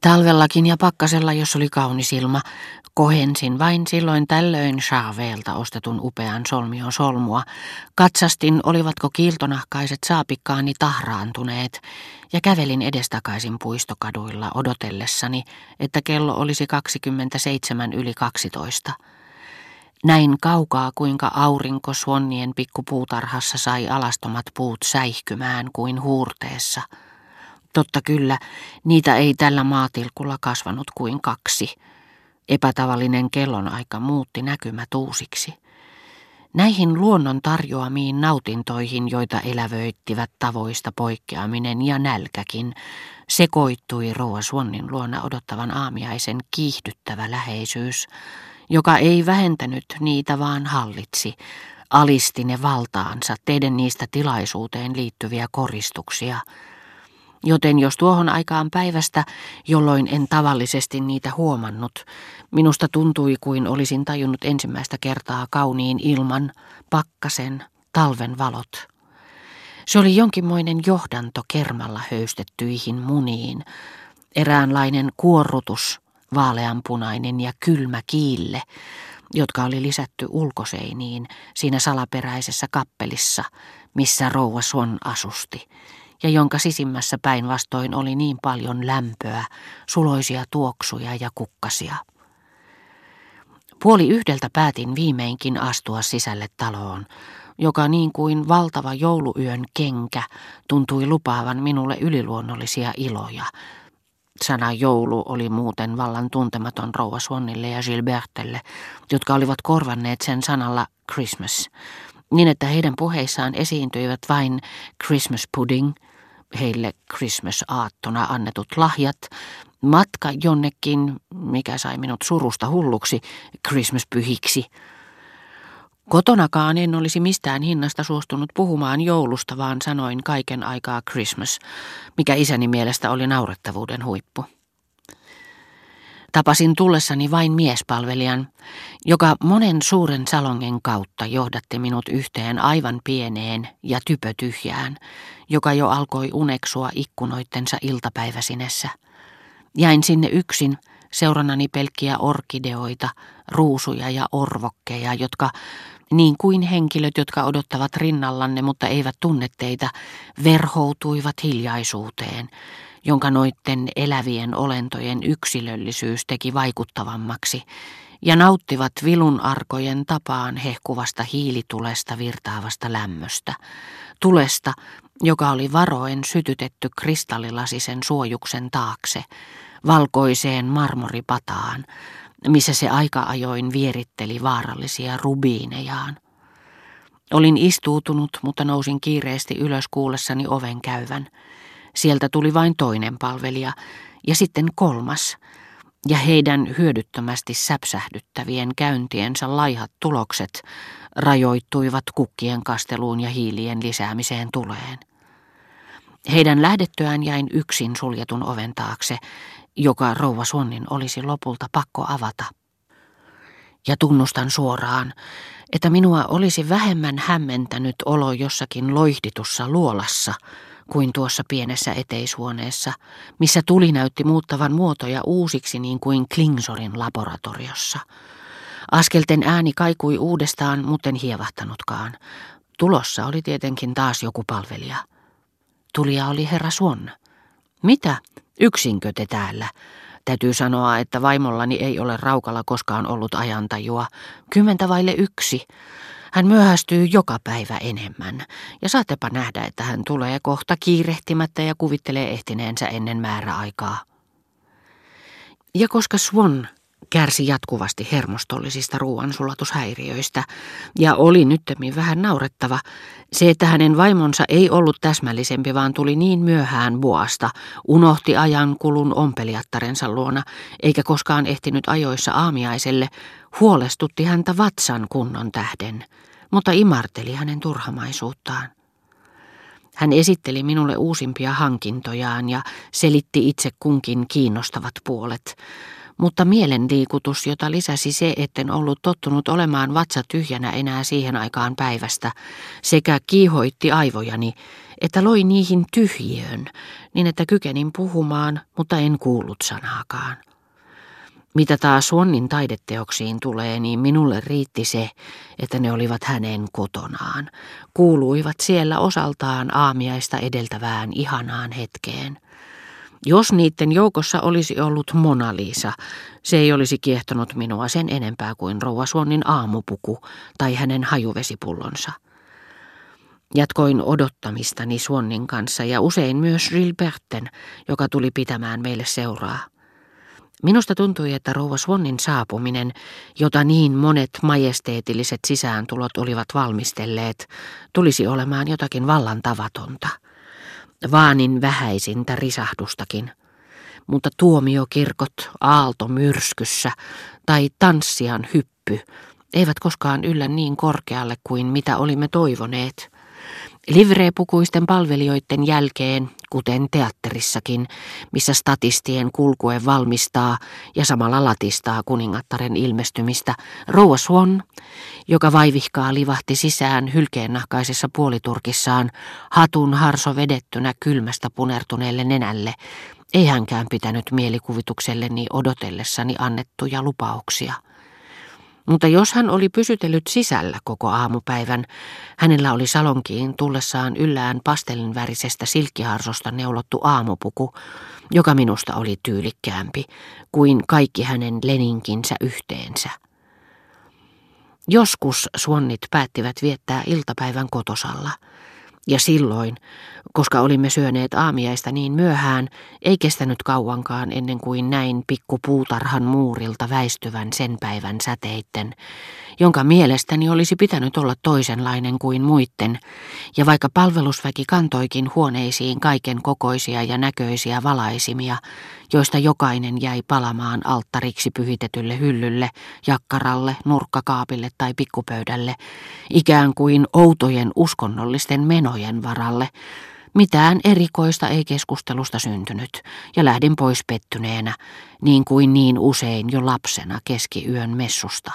Talvellakin ja pakkasella, jos oli kaunis ilma, kohensin vain silloin tällöin Charveelta ostetun upean solmion solmua. Katsastin, olivatko kiiltonahkaiset saapikkaani tahraantuneet, ja kävelin edestakaisin puistokaduilla odotellessani, että kello olisi 27 yli 12. Näin kaukaa, kuinka aurinko Suonnien pikkupuutarhassa sai alastomat puut säihkymään kuin huurteessa – Totta kyllä, niitä ei tällä maatilkulla kasvanut kuin kaksi. Epätavallinen kellonaika muutti näkymät uusiksi. Näihin luonnon tarjoamiin nautintoihin, joita elävöittivät tavoista poikkeaminen ja nälkäkin, sekoittui Rouva Suonnin luona odottavan aamiaisen kiihdyttävä läheisyys, joka ei vähentänyt niitä vaan hallitsi, alisti ne valtaansa, teiden niistä tilaisuuteen liittyviä koristuksia – Joten jos tuohon aikaan päivästä, jolloin en tavallisesti niitä huomannut, minusta tuntui kuin olisin tajunnut ensimmäistä kertaa kauniin ilman, pakkasen, talven valot. Se oli jonkinmoinen johdanto kermalla höystettyihin muniin, eräänlainen kuorrutus, vaaleanpunainen ja kylmä kiille, jotka oli lisätty ulkoseiniin siinä salaperäisessä kappelissa, missä rouva Swan asusti ja jonka sisimmässä päinvastoin oli niin paljon lämpöä, suloisia tuoksuja ja kukkasia. Puoli yhdeltä päätin viimeinkin astua sisälle taloon, joka niin kuin valtava jouluyön kenkä tuntui lupaavan minulle yliluonnollisia iloja. Sana joulu oli muuten vallan tuntematon rouva Swannille ja Gilbertelle, jotka olivat korvanneet sen sanalla Christmas, niin että heidän puheissaan esiintyivät vain Christmas pudding – heille Christmas-aattona annetut lahjat, matka jonnekin, mikä sai minut surusta hulluksi, Christmas-pyhiksi. Kotonakaan en olisi mistään hinnasta suostunut puhumaan joulusta, vaan sanoin kaiken aikaa Christmas, mikä isäni mielestä oli naurettavuuden huippu. Tapasin tullessani vain miespalvelijan, joka monen suuren salongen kautta johdatti minut yhteen aivan pieneen ja typötyhjään, joka jo alkoi uneksua ikkunoittensa iltapäiväsinessä. Jäin sinne yksin, seurannani pelkkiä orkideoita, ruusuja ja orvokkeja, jotka, niin kuin henkilöt, jotka odottavat rinnallanne, mutta eivät tunne teitä, verhoutuivat hiljaisuuteen, jonka noitten elävien olentojen yksilöllisyys teki vaikuttavammaksi, ja nauttivat vilun arkojen tapaan hehkuvasta hiilitulesta virtaavasta lämmöstä, tulesta, joka oli varoen sytytetty kristallilasisen suojuksen taakse, valkoiseen marmoripataan, missä se aika ajoin vieritteli vaarallisia rubiinejaan. Olin istuutunut, mutta nousin kiireesti ylös kuullessani oven käyvän. Sieltä tuli vain toinen palvelija ja sitten kolmas, ja heidän hyödyttömästi säpsähdyttävien käyntiensä laihat tulokset rajoittuivat kukkien kasteluun ja hiilien lisäämiseen tuleen. Heidän lähdettyään jäin yksin suljetun oven taakse, joka rouva Suonnin olisi lopulta pakko avata. Ja tunnustan suoraan, että minua olisi vähemmän hämmentänyt olo jossakin loihditussa luolassa – kuin tuossa pienessä eteishuoneessa, missä tuli näytti muuttavan muotoja uusiksi niin kuin Klingsorin laboratoriossa. Askelten ääni kaikui uudestaan, mutten hievahtanutkaan. Tulossa oli tietenkin taas joku palvelija. Tulija oli herra Suon. Mitä? Yksinkö te täällä? Täytyy sanoa, että vaimollani ei ole raukalla koskaan ollut ajantajua. Kymmentä vaille yksi. Hän myöhästyy joka päivä enemmän, ja saatepa nähdä, että hän tulee kohta kiirehtimättä ja kuvittelee ehtineensä ennen määräaikaa. Ja koska Swan kärsi jatkuvasti hermostollisista ruoansulatushäiriöistä ja oli nyttemmin vähän naurettava. Se, että hänen vaimonsa ei ollut täsmällisempi, vaan tuli niin myöhään vuosta, unohti ajan kulun ompeliattarensa luona, eikä koskaan ehtinyt ajoissa aamiaiselle, huolestutti häntä vatsan kunnon tähden, mutta imarteli hänen turhamaisuuttaan. Hän esitteli minulle uusimpia hankintojaan ja selitti itse kunkin kiinnostavat puolet, mutta mielenliikutus, jota lisäsi se, etten ollut tottunut olemaan vatsa tyhjänä enää siihen aikaan päivästä, sekä kiihoitti aivojani, että loi niihin tyhjiön, niin että kykenin puhumaan, mutta en kuullut sanaakaan. Mitä taas Suonnin taideteoksiin tulee, niin minulle riitti se, että ne olivat hänen kotonaan. Kuuluivat siellä osaltaan aamiaista edeltävään ihanaan hetkeen. Jos niiden joukossa olisi ollut Mona Lisa, se ei olisi kiehtonut minua sen enempää kuin rouva Suonnin aamupuku tai hänen hajuvesipullonsa. Jatkoin odottamistani Suonnin kanssa ja usein myös Gilberten, joka tuli pitämään meille seuraa. Minusta tuntui, että rouva Swannin saapuminen, jota niin monet majesteetilliset sisääntulot olivat valmistelleet, tulisi olemaan jotakin vallan tavatonta. Vaanin vähäisintä risahdustakin. Mutta tuomiokirkot aalto myrskyssä tai tanssian hyppy eivät koskaan yllä niin korkealle kuin mitä olimme toivoneet – Livreepukuisten palvelijoiden jälkeen, kuten teatterissakin, missä statistien kulkue valmistaa ja samalla latistaa kuningattaren ilmestymistä, Rouva Swan, joka vaivihkaa livahti sisään hylkeennahkaisessa puoliturkissaan, hatun harso vedettynä kylmästä punertuneelle nenälle, ei hänkään pitänyt mielikuvitukselleni odotellessani annettuja lupauksia. Mutta jos hän oli pysytellyt sisällä koko aamupäivän, hänellä oli salonkiin tullessaan yllään pastelinvärisestä silkkiharsosta neulottu aamupuku, joka minusta oli tyylikkäämpi kuin kaikki hänen leninkinsä yhteensä. Joskus suonnit päättivät viettää iltapäivän kotosalla – ja silloin, koska olimme syöneet aamiaista niin myöhään, ei kestänyt kauankaan ennen kuin näin pikku puutarhan muurilta väistyvän sen päivän säteitten, jonka mielestäni olisi pitänyt olla toisenlainen kuin muitten, ja vaikka palvelusväki kantoikin huoneisiin kaiken kokoisia ja näköisiä valaisimia, joista jokainen jäi palamaan alttariksi pyhitetylle hyllylle, jakkaralle, nurkkakaapille tai pikkupöydälle, ikään kuin outojen uskonnollisten menojen varalle, mitään erikoista ei keskustelusta syntynyt, ja lähdin pois pettyneenä, niin kuin niin usein jo lapsena keskiyön messusta.